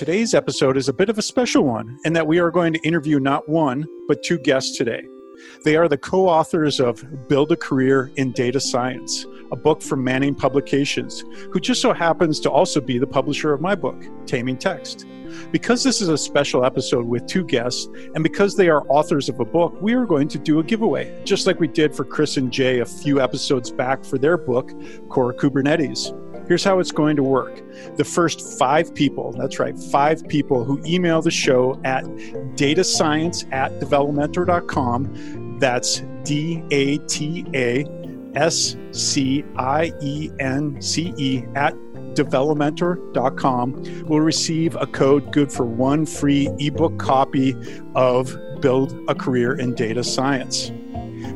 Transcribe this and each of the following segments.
Today's episode is a bit of a special one in that we are going to interview not one, but two guests today. They are the co authors of Build a Career in Data Science, a book from Manning Publications, who just so happens to also be the publisher of my book, Taming Text. Because this is a special episode with two guests, and because they are authors of a book, we are going to do a giveaway, just like we did for Chris and Jay a few episodes back for their book, Core Kubernetes. Here's how it's going to work. The first five people, that's right, five people who email the show at datascience at developmentor.com, that's D A T A S C I E N C E at developmentor.com will receive a code good for one free ebook copy of Build a Career in Data Science.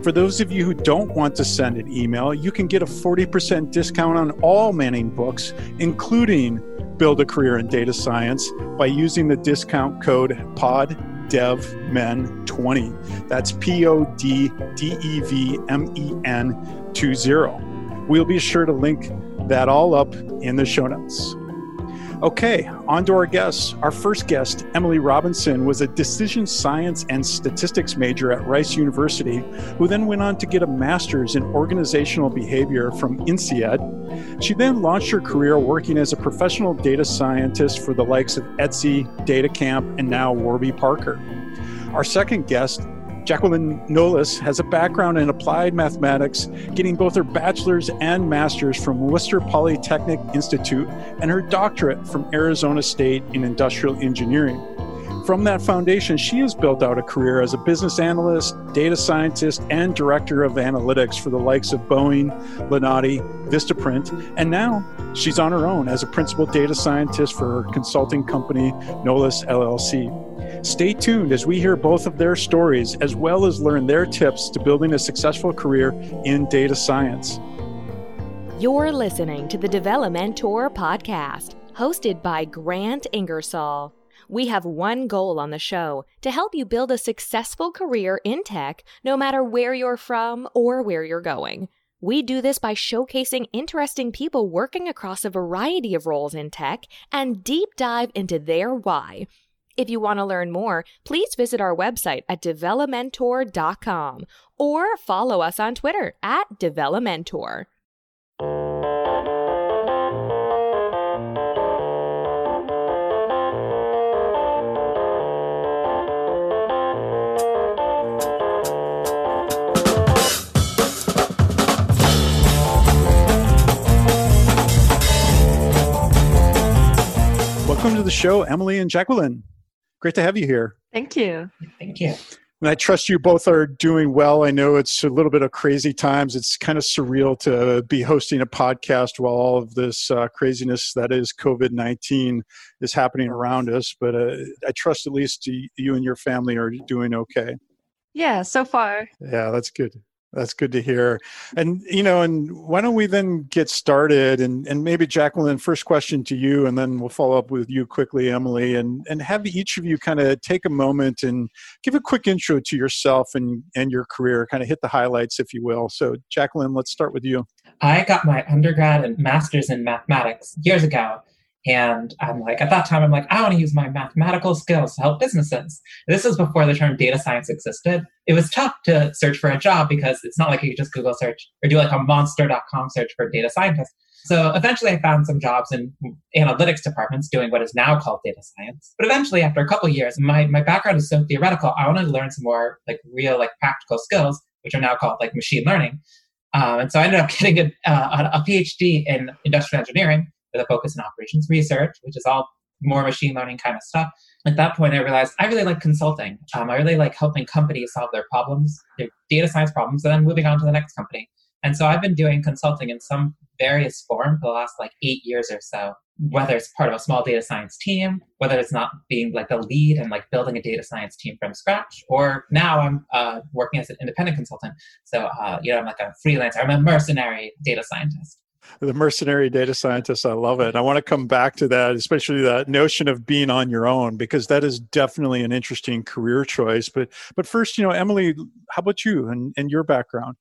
For those of you who don't want to send an email, you can get a 40% discount on all Manning books, including Build a Career in Data Science, by using the discount code PODDEVMEN20. That's P O D D E V M E N 20. We'll be sure to link that all up in the show notes. Okay, on to our guests. Our first guest, Emily Robinson, was a decision science and statistics major at Rice University, who then went on to get a master's in organizational behavior from INSEAD. She then launched her career working as a professional data scientist for the likes of Etsy, DataCamp, and now Warby Parker. Our second guest, Jacqueline Nolis has a background in applied mathematics, getting both her bachelor's and master's from Worcester Polytechnic Institute and her doctorate from Arizona State in industrial engineering. From that foundation, she has built out a career as a business analyst, data scientist, and director of analytics for the likes of Boeing, Lenati, Vistaprint, and now she's on her own as a principal data scientist for her consulting company, Nolis LLC. Stay tuned as we hear both of their stories as well as learn their tips to building a successful career in data science. You're listening to the Developmentor podcast, hosted by Grant Ingersoll. We have one goal on the show to help you build a successful career in tech, no matter where you're from or where you're going. We do this by showcasing interesting people working across a variety of roles in tech and deep dive into their why. If you want to learn more, please visit our website at developmentor.com or follow us on Twitter at developmentor. Welcome to the show, Emily and Jacqueline. Great to have you here. Thank you. Thank you. And I trust you both are doing well. I know it's a little bit of crazy times. It's kind of surreal to be hosting a podcast while all of this uh, craziness that is COVID 19 is happening around us. But uh, I trust at least you and your family are doing okay. Yeah, so far. Yeah, that's good. That's good to hear. And you know, and why don't we then get started? And and maybe Jacqueline, first question to you, and then we'll follow up with you quickly, Emily, and and have each of you kind of take a moment and give a quick intro to yourself and and your career, kind of hit the highlights, if you will. So, Jacqueline, let's start with you. I got my undergrad and master's in mathematics years ago. And I'm like, at that time, I'm like, I want to use my mathematical skills to help businesses. This was before the term data science existed. It was tough to search for a job because it's not like you could just Google search or do like a monster.com search for data scientist. So eventually I found some jobs in analytics departments doing what is now called data science. But eventually after a couple years, my, my background is so theoretical, I wanted to learn some more like real, like practical skills, which are now called like machine learning. Um, and so I ended up getting a, uh, a PhD in industrial engineering with a focus in operations research, which is all more machine learning kind of stuff. At that point, I realized I really like consulting. Um, I really like helping companies solve their problems, their data science problems, and then moving on to the next company. And so I've been doing consulting in some various form for the last like eight years or so, whether it's part of a small data science team, whether it's not being like the lead and like building a data science team from scratch, or now I'm uh, working as an independent consultant. So, uh, you know, I'm like a freelancer, I'm a mercenary data scientist the mercenary data scientist i love it i want to come back to that especially that notion of being on your own because that is definitely an interesting career choice but but first you know emily how about you and, and your background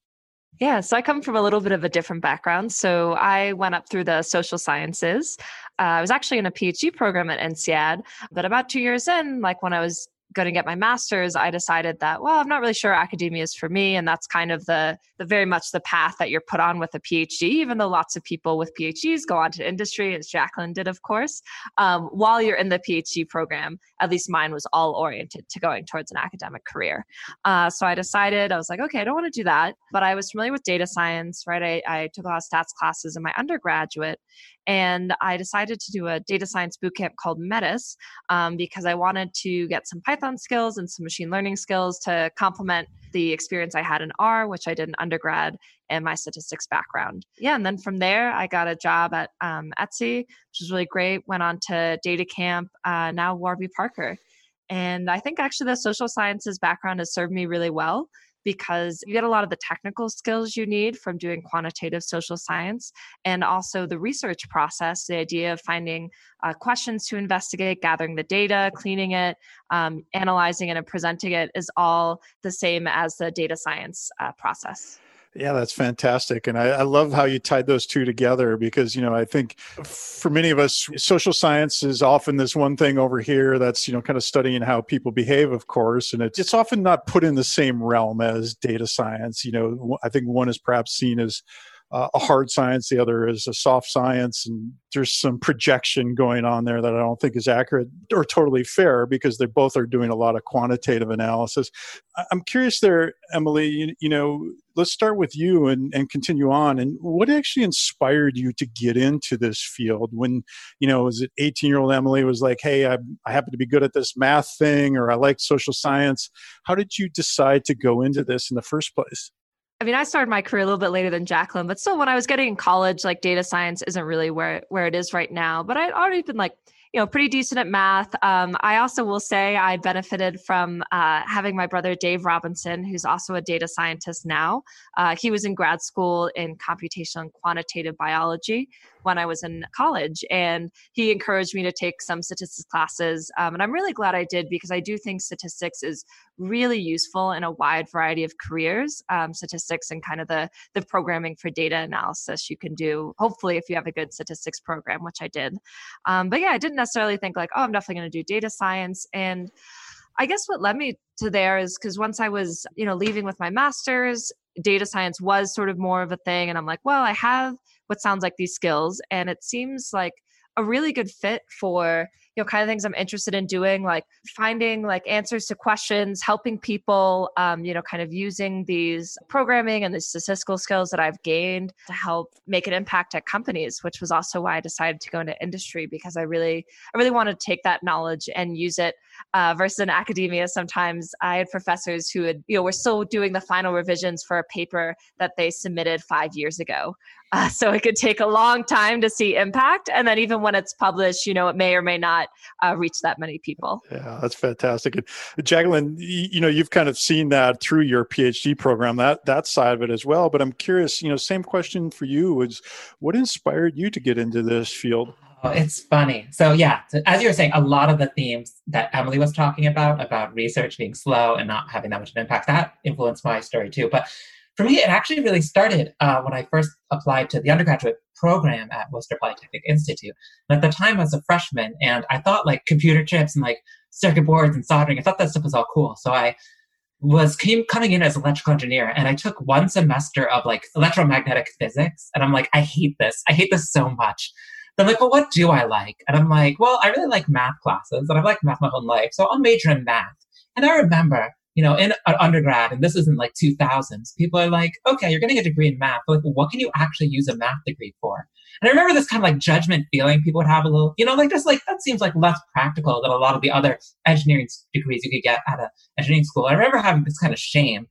Yeah, so I come from a little bit of a different background. So I went up through the social sciences. Uh, I was actually in a PhD program at INSEAD, but about two years in, like when I was going to get my master's, I decided that, well, I'm not really sure academia is for me. And that's kind of the, the very much the path that you're put on with a PhD, even though lots of people with PhDs go on to industry, as Jacqueline did, of course. Um, while you're in the PhD program, at least mine was all oriented to going towards an academic career. Uh, so I decided, I was like, okay, I don't want to do that. But I was familiar with data science, right? I, I took a lot of stats classes in my undergraduate. And I decided to do a data science bootcamp called Metis um, because I wanted to get some Python skills and some machine learning skills to complement the experience I had in R, which I did in undergrad, and my statistics background. Yeah, and then from there, I got a job at um, Etsy, which was really great. Went on to Data Camp, uh, now Warby Parker. And I think actually the social sciences background has served me really well because you get a lot of the technical skills you need from doing quantitative social science and also the research process the idea of finding uh, questions to investigate gathering the data cleaning it um, analyzing it and presenting it is all the same as the data science uh, process yeah, that's fantastic. And I, I, love how you tied those two together because, you know, I think for many of us, social science is often this one thing over here that's, you know, kind of studying how people behave, of course. And it's, it's often not put in the same realm as data science. You know, I think one is perhaps seen as uh, a hard science, the other is a soft science, and there's some projection going on there that I don't think is accurate or totally fair because they both are doing a lot of quantitative analysis. I'm curious there, Emily. You, you know, let's start with you and, and continue on. And what actually inspired you to get into this field? When you know, was it 18 year old Emily was like, "Hey, I, I happen to be good at this math thing, or I like social science." How did you decide to go into this in the first place? I mean, I started my career a little bit later than Jacqueline, but still, when I was getting in college, like data science isn't really where where it is right now. But I'd already been like, you know, pretty decent at math. Um, I also will say I benefited from uh, having my brother Dave Robinson, who's also a data scientist now. Uh, he was in grad school in computational and quantitative biology, when I was in college. And he encouraged me to take some statistics classes. Um, and I'm really glad I did because I do think statistics is really useful in a wide variety of careers. Um, statistics and kind of the, the programming for data analysis you can do, hopefully, if you have a good statistics program, which I did. Um, but yeah, I didn't necessarily think like, oh, I'm definitely going to do data science. And I guess what led me to there is because once I was, you know, leaving with my master's, data science was sort of more of a thing. And I'm like, well, I have what sounds like these skills. And it seems like a really good fit for you know kind of things i'm interested in doing like finding like answers to questions helping people um, you know kind of using these programming and the statistical skills that i've gained to help make an impact at companies which was also why i decided to go into industry because i really i really wanted to take that knowledge and use it uh, versus in academia sometimes i had professors who had you know were still doing the final revisions for a paper that they submitted five years ago. Uh, so it could take a long time to see impact and then even when it's published you know it may or may not uh, reach that many people. Yeah, that's fantastic. And Jacqueline, you know, you've kind of seen that through your PhD program, that that side of it as well. But I'm curious, you know, same question for you is what inspired you to get into this field? Oh, it's funny. So yeah, so as you were saying, a lot of the themes that Emily was talking about, about research being slow and not having that much of an impact, that influenced my story too. But for me, it actually really started uh, when I first applied to the undergraduate program at Worcester Polytechnic Institute. And at the time, I was a freshman, and I thought like computer chips and like circuit boards and soldering, I thought that stuff was all cool. So I was came coming in as electrical engineer, and I took one semester of like electromagnetic physics, and I'm like, I hate this. I hate this so much. Then I'm like, well, what do I like? And I'm like, well, I really like math classes, and I've liked math my whole life, so I'll major in math. And I remember you know, in undergrad, and this isn't like 2000s, people are like, okay, you're getting a degree in math, but like, what can you actually use a math degree for? And I remember this kind of like judgment feeling people would have a little, you know, like just like that seems like less practical than a lot of the other engineering degrees you could get at an engineering school. I remember having this kind of shame.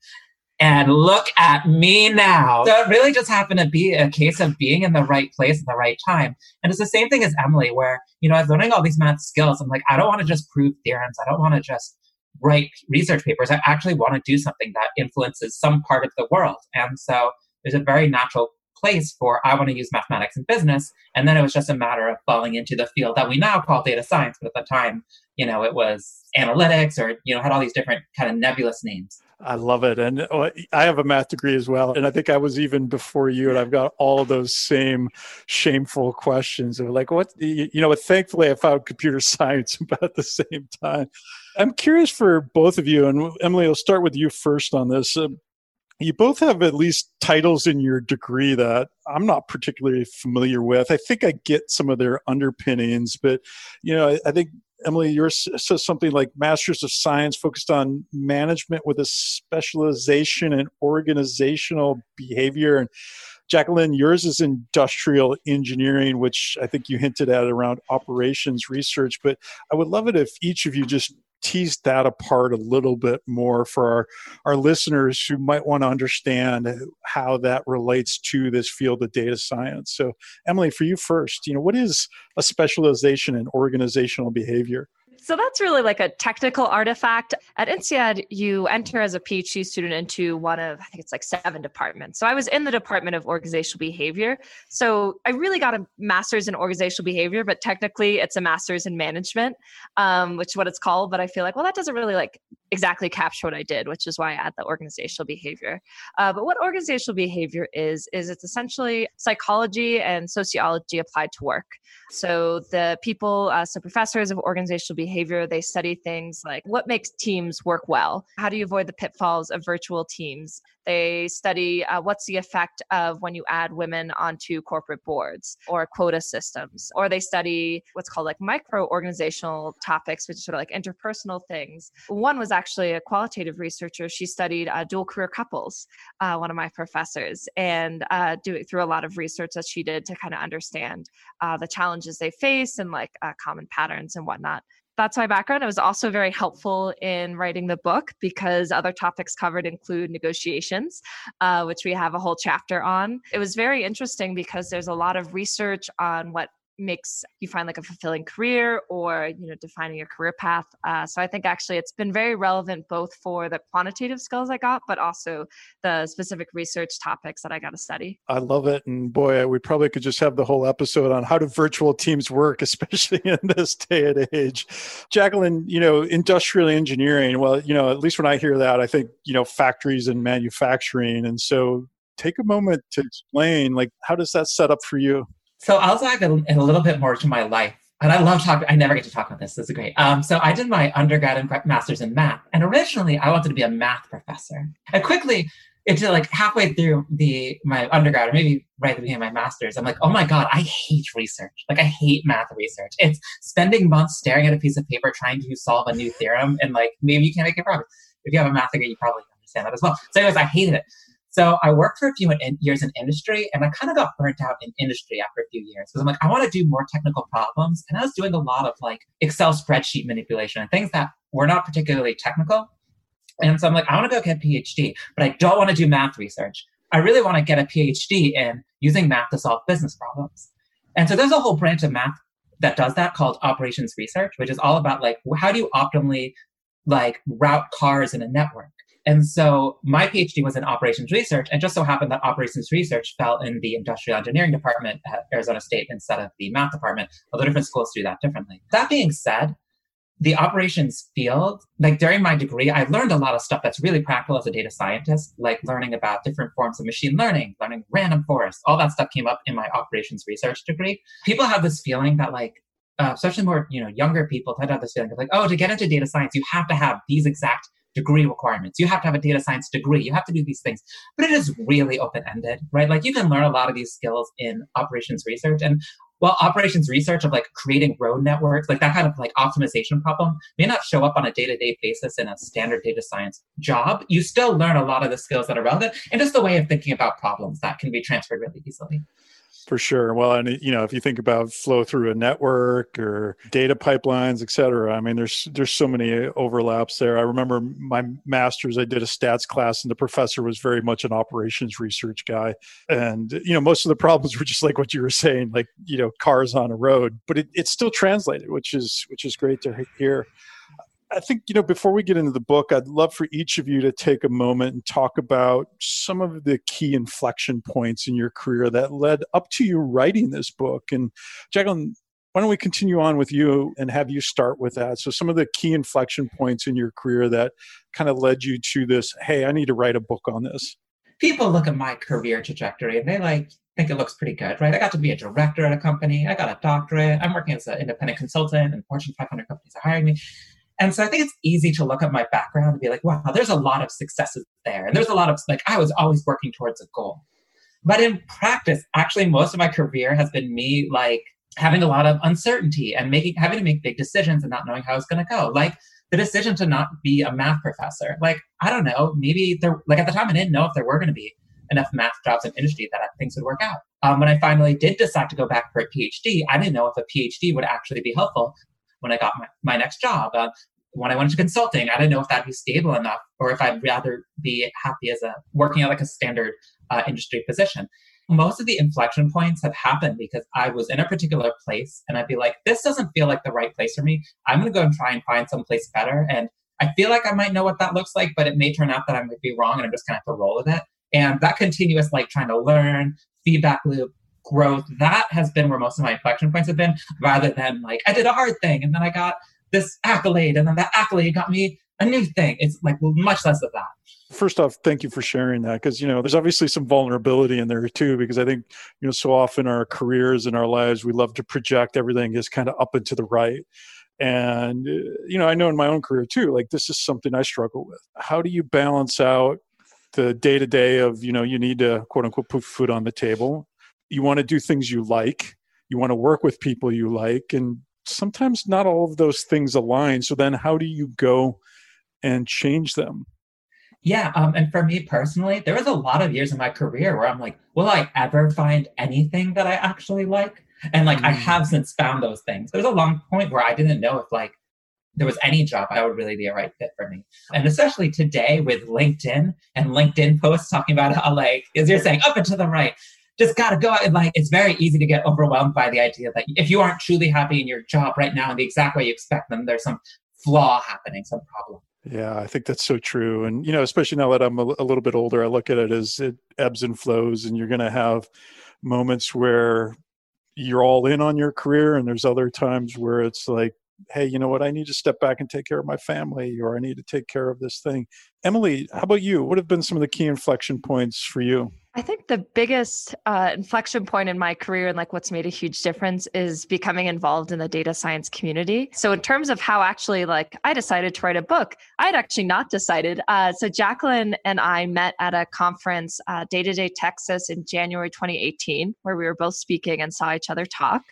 And look at me now. So it really just happened to be a case of being in the right place at the right time. And it's the same thing as Emily, where, you know, I was learning all these math skills. I'm like, I don't want to just prove theorems. I don't want to just write research papers. I actually want to do something that influences some part of the world. And so there's a very natural place for I want to use mathematics in business. And then it was just a matter of falling into the field that we now call data science. But at the time, you know, it was analytics or, you know, had all these different kind of nebulous names. I love it. And oh, I have a math degree as well. And I think I was even before you, and I've got all those same shameful questions of like, what, you know, thankfully I found computer science about the same time. I'm curious for both of you, and Emily, I'll start with you first on this. Um, you both have at least titles in your degree that I'm not particularly familiar with. I think I get some of their underpinnings, but you know, I, I think Emily, yours says something like Masters of Science focused on management with a specialization in organizational behavior. And Jacqueline, yours is industrial engineering, which I think you hinted at around operations research. But I would love it if each of you just tease that apart a little bit more for our, our listeners who might want to understand how that relates to this field of data science. So, Emily, for you first, you know, what is a specialization in organizational behavior? So that's really like a technical artifact. At INSEAD, you enter as a PhD student into one of, I think it's like seven departments. So I was in the Department of Organizational Behavior. So I really got a master's in organizational behavior, but technically it's a master's in management, um, which is what it's called. But I feel like, well, that doesn't really like exactly capture what I did, which is why I add the organizational behavior. Uh, but what organizational behavior is, is it's essentially psychology and sociology applied to work. So the people, uh, so professors of organizational behavior, they study things like what makes teams work well? How do you avoid the pitfalls of virtual teams? They study uh, what's the effect of when you add women onto corporate boards or quota systems, or they study what's called like micro organizational topics, which are sort of like interpersonal things. One was actually a qualitative researcher. She studied uh, dual career couples, uh, one of my professors, and uh, doing through a lot of research that she did to kind of understand uh, the challenges they face and like uh, common patterns and whatnot that's my background. It was also very helpful in writing the book because other topics covered include negotiations, uh, which we have a whole chapter on. It was very interesting because there's a lot of research on what makes you find like a fulfilling career or you know defining your career path uh, so i think actually it's been very relevant both for the quantitative skills i got but also the specific research topics that i got to study. I love it and boy we probably could just have the whole episode on how do virtual teams work especially in this day and age. Jacqueline you know industrial engineering well you know at least when i hear that i think you know factories and manufacturing and so take a moment to explain like how does that set up for you so I'll dive in, a little bit more to my life. And I love talking, I never get to talk about this. This is great. Um, so I did my undergrad and master's in math. And originally I wanted to be a math professor. And quickly, into like halfway through the my undergrad or maybe right at the beginning of my master's i'm like oh my god i hate research like i hate math research it's spending months staring at a piece of paper trying to solve a new theorem and like maybe you can't make it progress if you have a math degree you probably understand that as well so anyways i hated it so I worked for a few years in industry and I kind of got burnt out in industry after a few years because I'm like, I want to do more technical problems. And I was doing a lot of like Excel spreadsheet manipulation and things that were not particularly technical. And so I'm like, I want to go get a PhD, but I don't want to do math research. I really want to get a PhD in using math to solve business problems. And so there's a whole branch of math that does that called operations research, which is all about like, how do you optimally like route cars in a network? And so my PhD was in operations research, and just so happened that operations research fell in the industrial engineering department at Arizona State instead of the math department, although different schools do that differently. That being said, the operations field, like during my degree, I learned a lot of stuff that's really practical as a data scientist, like learning about different forms of machine learning, learning random forests, all that stuff came up in my operations research degree. People have this feeling that like uh, especially more you know younger people tend to have this feeling of like oh to get into data science you have to have these exact degree requirements. You have to have a data science degree. You have to do these things. But it is really open ended, right? Like you can learn a lot of these skills in operations research. And while operations research of like creating road networks, like that kind of like optimization problem may not show up on a day to day basis in a standard data science job, you still learn a lot of the skills that are relevant and just the way of thinking about problems that can be transferred really easily. For sure. Well, and you know, if you think about flow through a network or data pipelines, et cetera, I mean, there's there's so many uh, overlaps there. I remember my master's, I did a stats class, and the professor was very much an operations research guy, and you know, most of the problems were just like what you were saying, like you know, cars on a road, but it, it's still translated, which is which is great to hear. I think, you know, before we get into the book, I'd love for each of you to take a moment and talk about some of the key inflection points in your career that led up to you writing this book. And Jacqueline, why don't we continue on with you and have you start with that? So, some of the key inflection points in your career that kind of led you to this hey, I need to write a book on this. People look at my career trajectory and they like think it looks pretty good, right? I got to be a director at a company, I got a doctorate, I'm working as an independent consultant, and Fortune 500 companies are hiring me. And so I think it's easy to look at my background and be like, wow, there's a lot of successes there. And there's a lot of, like, I was always working towards a goal. But in practice, actually, most of my career has been me like having a lot of uncertainty and making having to make big decisions and not knowing how it's going to go. Like the decision to not be a math professor. Like I don't know, maybe there. Like at the time, I didn't know if there were going to be enough math jobs in industry that things would work out. Um, when I finally did decide to go back for a PhD, I didn't know if a PhD would actually be helpful when I got my, my next job. Uh, when I went into consulting, I didn't know if that'd be stable enough or if I'd rather be happy as a working at like a standard uh, industry position most of the inflection points have happened because I was in a particular place and I'd be like, this doesn't feel like the right place for me. I'm going to go and try and find some place better. And I feel like I might know what that looks like, but it may turn out that I might be wrong and I'm just going to have to roll with it. And that continuous, like trying to learn, feedback loop, growth, that has been where most of my inflection points have been, rather than like, I did a hard thing and then I got this accolade and then that accolade got me a new thing. It's like much less of that. First off thank you for sharing that because you know there's obviously some vulnerability in there too because i think you know so often our careers and our lives we love to project everything is kind of up and to the right. And you know i know in my own career too like this is something i struggle with. How do you balance out the day to day of you know you need to quote unquote put food on the table you want to do things you like you want to work with people you like and sometimes not all of those things align so then how do you go and change them yeah, um, and for me personally, there was a lot of years in my career where I'm like, will I ever find anything that I actually like? And like, mm. I have since found those things. There's a long point where I didn't know if like there was any job that would really be a right fit for me. And especially today with LinkedIn and LinkedIn posts talking about how like, as you're saying, up and to the right, just gotta go out and like, it's very easy to get overwhelmed by the idea that if you aren't truly happy in your job right now in the exact way you expect them, there's some flaw happening, some problem. Yeah, I think that's so true. And, you know, especially now that I'm a, a little bit older, I look at it as it ebbs and flows, and you're going to have moments where you're all in on your career, and there's other times where it's like, hey, you know what? I need to step back and take care of my family, or I need to take care of this thing. Emily, how about you? What have been some of the key inflection points for you? I think the biggest uh, inflection point in my career and like what's made a huge difference is becoming involved in the data science community. So in terms of how actually like I decided to write a book, I had actually not decided. Uh, so Jacqueline and I met at a conference, uh, Data Day Texas, in January 2018, where we were both speaking and saw each other talk.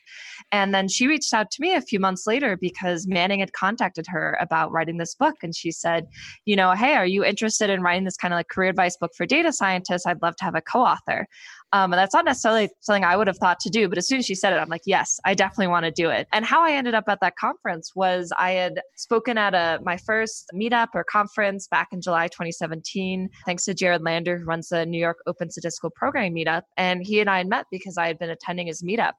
And then she reached out to me a few months later because Manning had contacted her about writing this book, and she said, you know, hey, are you interested in writing this kind of like career advice book for data scientists? I'd love to have a co-author. Um, and that's not necessarily something I would have thought to do, but as soon as she said it, I'm like, yes, I definitely want to do it. And how I ended up at that conference was I had spoken at a my first meetup or conference back in July 2017, thanks to Jared Lander, who runs the New York Open Statistical Programming Meetup. And he and I had met because I had been attending his meetup.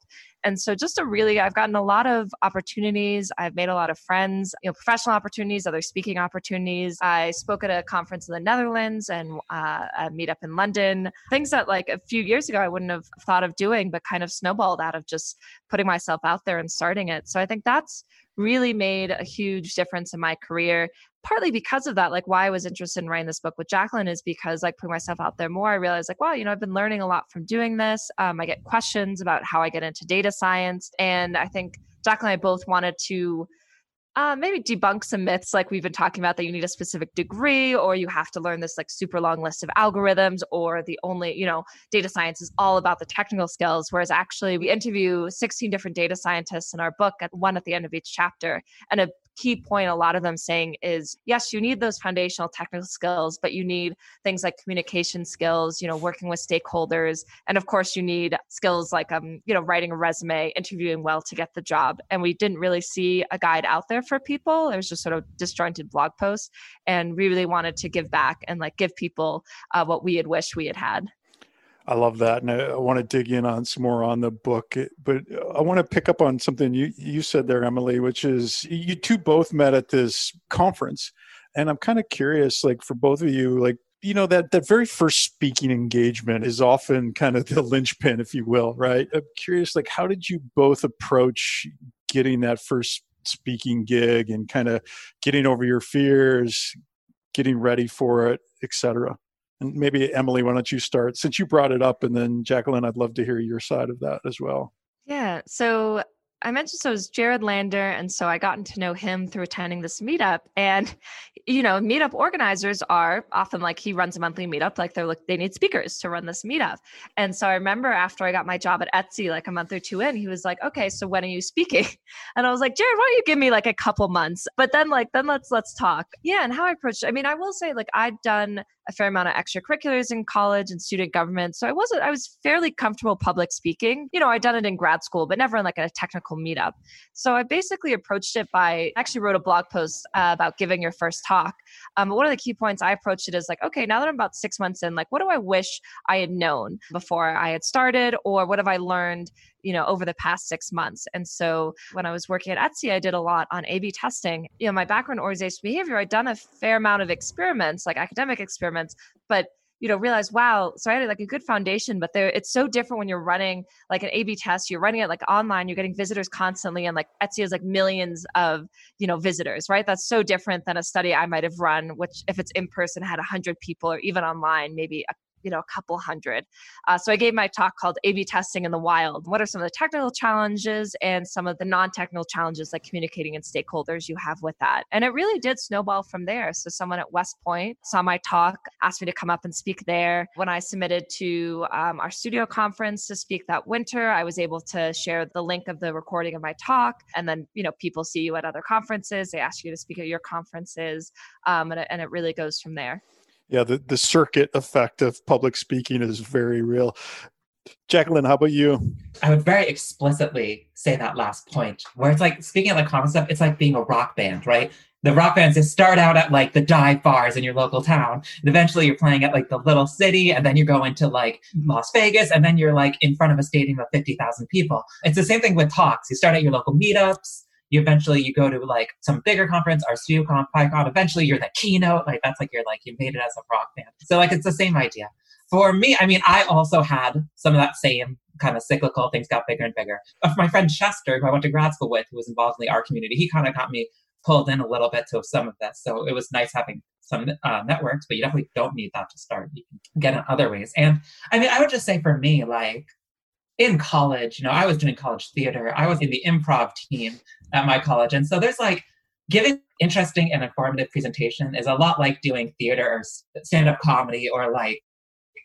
And so just a really, I've gotten a lot of opportunities. I've made a lot of friends, you know, professional opportunities, other speaking opportunities. I spoke at a conference in the Netherlands and uh, a meetup in London. Things that like a few years ago I wouldn't have thought of doing, but kind of snowballed out of just putting myself out there and starting it. So I think that's really made a huge difference in my career partly because of that like why i was interested in writing this book with jacqueline is because like putting myself out there more i realized like wow you know i've been learning a lot from doing this um, i get questions about how i get into data science and i think jacqueline and i both wanted to uh, maybe debunk some myths like we've been talking about that you need a specific degree or you have to learn this like super long list of algorithms or the only you know data science is all about the technical skills. Whereas actually we interview 16 different data scientists in our book at one at the end of each chapter and a key point a lot of them saying is yes you need those foundational technical skills but you need things like communication skills you know working with stakeholders. And of course you need skills like um you know writing a resume interviewing well to get the job. And we didn't really see a guide out there for people. It was just sort of disjointed blog posts. And we really wanted to give back and like give people uh, what we had wished we had had I love that, and I, I, want to dig in on some more on the book. Eh, but I want to pick up on something you you said there, Emily, which is you two both met at this conference, and I'm kind of curious, like for both of you, like you know that that very first speaking engagement is often kind of the linchpin if you will right i'm curious like how did you both approach getting that first speaking gig and kind of getting over your fears getting ready for it etc and maybe emily why don't you start since you brought it up and then jacqueline i'd love to hear your side of that as well yeah so I mentioned so it was Jared Lander, and so I gotten to know him through attending this meetup. And you know, meetup organizers are often like he runs a monthly meetup, like they're like they need speakers to run this meetup. And so I remember after I got my job at Etsy, like a month or two in, he was like, "Okay, so when are you speaking?" And I was like, "Jared, why don't you give me like a couple months?" But then like then let's let's talk. Yeah, and how I approached. I mean, I will say like I'd done a fair amount of extracurriculars in college and student government. So I wasn't, I was fairly comfortable public speaking. You know, I'd done it in grad school, but never in like a technical meetup. So I basically approached it by actually wrote a blog post uh, about giving your first talk. Um, but one of the key points I approached it is like, okay, now that I'm about six months in, like, what do I wish I had known before I had started, or what have I learned you know over the past six months. And so when i was working at etsy i did a lot on a b testing. You know my background in organizational behavior i'd done a fair amount of experiments like academic experiments but you know realize wow so i had like a good foundation but there it's so different when you're running like an a b test you're running it like online you're getting visitors constantly and like etsy has like millions of you know visitors right? That's so different than a study i might have run which if it's in person had 100 people or even online maybe a you know a couple hundred. Uh, so i gave my talk called a b testing in the wild. What are some of the technical challenges and some of the non-technical challenges like communicating and stakeholders you have with that? And it really did snowball from there. So someone at west point saw my talk asked me to come up and speak there. When i submitted to um, RStudio conference to speak that winter i was able to share the link of the recording of my talk. And then you know people see you at other conferences. They ask you to speak at your conferences um, and, it, and it really goes from there yeah the, the circuit effect of public speaking is very real. Jacqueline how about you? I would very explicitly say that last point where it's like speaking of the concept it's like being a rock band right? The rock bands just start out at like the dive bars in your local town and eventually you're playing at like the little city and then you go into like las vegas and then you're like in front of a stadium of 50000 people. It's the same thing with talks. You start at your local meetups you eventually you go to like some bigger conference, con, PyCon. Eventually, you're the keynote. Like that's like you're like you made it as a rock band. So like it's the same idea. For me, I mean, I also had some of that same kind of cyclical things got bigger and bigger. But my friend Chester, who I went to grad school with, who was involved in the R community, he kind of got me pulled in a little bit to some of this. So it was nice having some uh, networks, but you definitely don't need that to start. You can get in other ways. And I mean, I would just say for me, like in college, you know, I was doing college theater. I was in the improv team at my college. And so there's like giving interesting and informative presentation is a lot like doing theater or stand-up comedy or like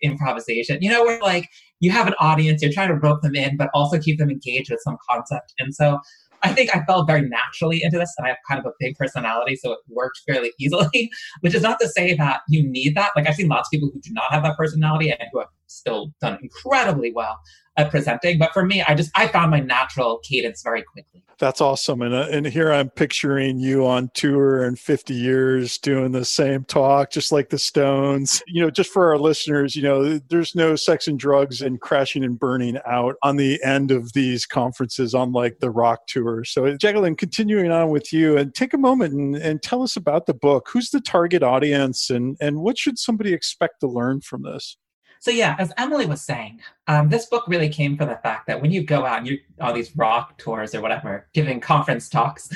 improvisation. You know, where like you have an audience, you're trying to rope them in, but also keep them engaged with some concept. And so I think I fell very naturally into this, and I have kind of a big personality, so it worked fairly easily. Which is not to say that you need that. Like I've seen lots of people who do not have that personality and who have still done incredibly well at presenting. But for me, I just I found my natural cadence very quickly. That's awesome. And uh, and here I'm picturing you on tour in 50 years doing the same talk, just like the Stones. You know, just for our listeners, you know, there's no sex and drugs and crashing and burning out on the end of these conferences, unlike the rock tour. So, Jacqueline, continuing on with you, and take a moment and, and tell us about the book. Who's the target audience, and and what should somebody expect to learn from this? So yeah, as Emily was saying, um, this book really came from the fact that when you go out and you on these rock tours or whatever, giving conference talks,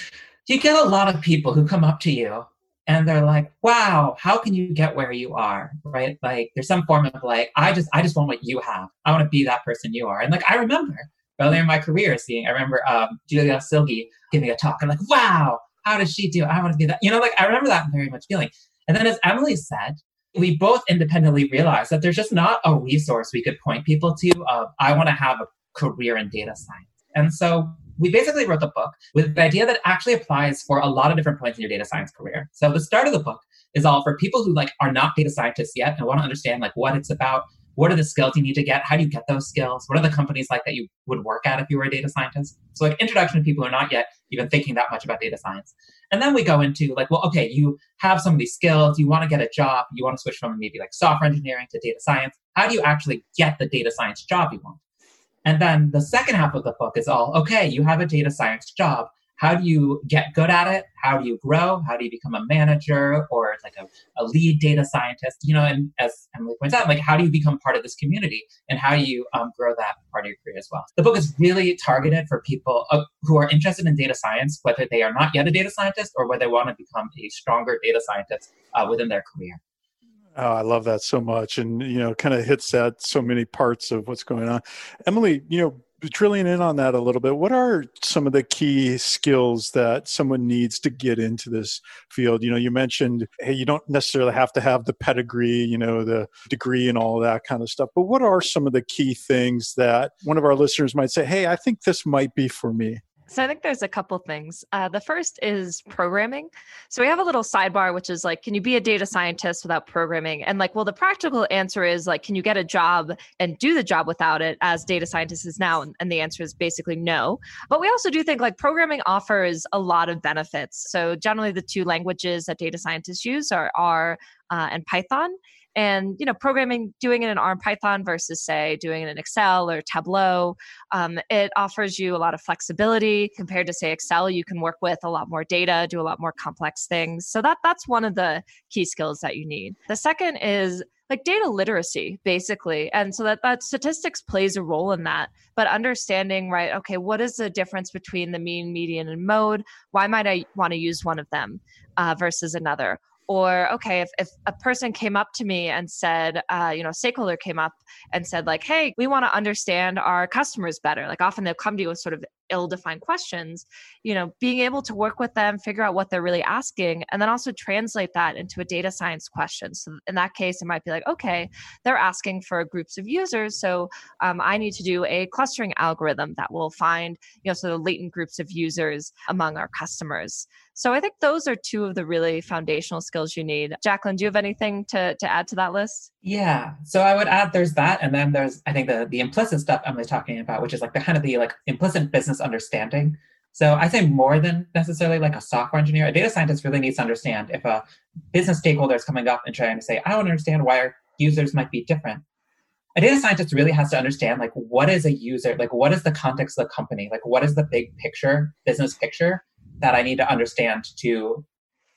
you get a lot of people who come up to you and they're like, "Wow, how can you get where you are?" Right? Like there's some form of like, "I just I just want what you have. I want to be that person you are." And like I remember earlier in my career seeing, I remember um, Julia Silge giving a talk. I'm like, "Wow, how does she do? I want to be that." You know, like I remember that very much feeling. And then as Emily said, we both independently realized that there's just not a resource we could point people to of I want to have a career in data science. And so we basically wrote the book with the idea that actually applies for a lot of different points in your data science career. So the start of the book is all for people who like are not data scientists yet and want to understand like what it's about, what are the skills you need to get, how do you get those skills, what are the companies like that you would work at if you were a data scientist. So like introduction to people who are not yet even thinking that much about data science. And then we go into like, well, okay, you have some of these skills, you want to get a job, you want to switch from maybe like software engineering to data science. How do you actually get the data science job you want? And then the second half of the book is all, okay, you have a data science job. How do you get good at it? How do you grow? How do you become a manager or like a, a lead data scientist? You know, and as Emily points out, like how do you become part of this community and how do you um, grow that part of your career as well? The book is really targeted for people uh, who are interested in data science, whether they are not yet a data scientist or whether they want to become a stronger data scientist uh, within their career. Oh, I love that so much. And, you know, kind of hits at so many parts of what's going on. Emily, you know, drilling in on that a little bit, what are some of the key skills that someone needs to get into this field? You know, you mentioned, hey, you don't necessarily have to have the pedigree, you know, the degree and all that kind of stuff. But what are some of the key things that one of our listeners might say, hey, I think this might be for me? So I think there's a couple things. Uh, the first is programming. So we have a little sidebar, which is like, can you be a data scientist without programming? And like, well, the practical answer is like, can you get a job and do the job without it as data scientists is now? And, the answer is basically no. But we also do think like programming offers a lot of benefits. So generally, the two languages that data scientists use are R uh, and Python and you know programming doing it in r python versus say doing it in excel or tableau um, it offers you a lot of flexibility compared to say excel. You can work with a lot more data do a lot more complex things. So that that's one of the key skills that you need. The second is like data literacy basically. And so that that statistics plays a role in that. But understanding right okay what is the difference between the mean median and mode? Why might i want to use one of them uh, versus another or okay if, if a person came up to me and said uh, you know stakeholder came up and said like hey we want to understand our customers better. Like often they'll come to you with sort of ill-defined questions you know being able to work with them figure out what they're really asking and then also translate that into a data science question. So in that case it might be like okay they're asking for groups of users so um, i need to do a clustering algorithm that will find you know so the latent groups of users among our customers. So i think those are two of the really foundational skills you need. Jacqueline do you have anything to, to add to that list? Yeah. So i would add there's that and then there's i think the, the implicit stuff emily's talking about which is like the kind of the like implicit business understanding. So I say more than necessarily like a software engineer. A data scientist really needs to understand if a business stakeholder is coming up and trying to say, I don't understand why our users might be different. A data scientist really has to understand like what is a user, like what is the context of the company, like what is the big picture, business picture that I need to understand to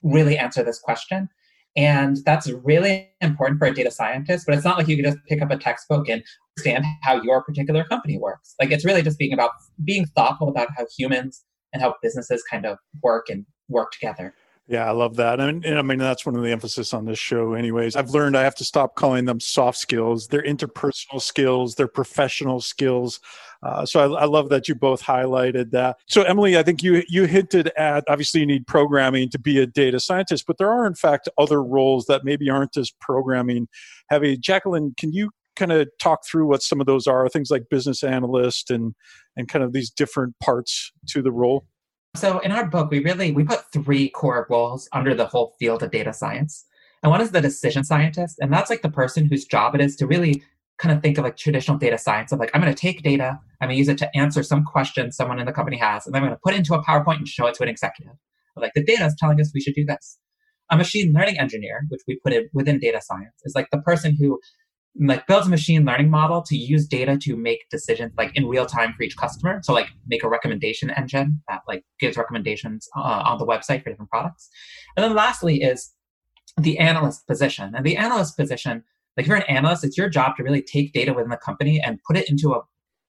really answer this question. And that's really important for a data scientist, but it's not like you can just pick up a textbook and understand how your particular company works. Like it's really just being about being thoughtful about how humans and how businesses kind of work and work together. Yeah, I love that. And, and, I mean, that's one of the emphasis on this show, anyways. I've learned I have to stop calling them soft skills. They're interpersonal skills, they're professional skills. Uh, so I, I, love that you both highlighted that. So Emily, I think you you hinted at obviously you need programming to be a data scientist, but there are in fact other roles that maybe aren't as programming heavy. Jacqueline, can you kind of talk through what some of those are? Things like business analyst and and kind of these different parts to the role. So in our book, we really we put three core roles under the whole field of data science. And one is the decision scientist, and that's like the person whose job it is to really kind of think of like traditional data science of like I'm going to take data, I'm going to use it to answer some question someone in the company has, and then I'm going to put it into a PowerPoint and show it to an executive. Like the data is telling us we should do this. A machine learning engineer, which we put it within data science, is like the person who like builds a machine learning model to use data to make decisions like in real time for each customer. So like make a recommendation engine that like gives recommendations uh, on the website for different products. And then lastly is the analyst position. And the analyst position like if you're an analyst it's your job to really take data within the company and put it into a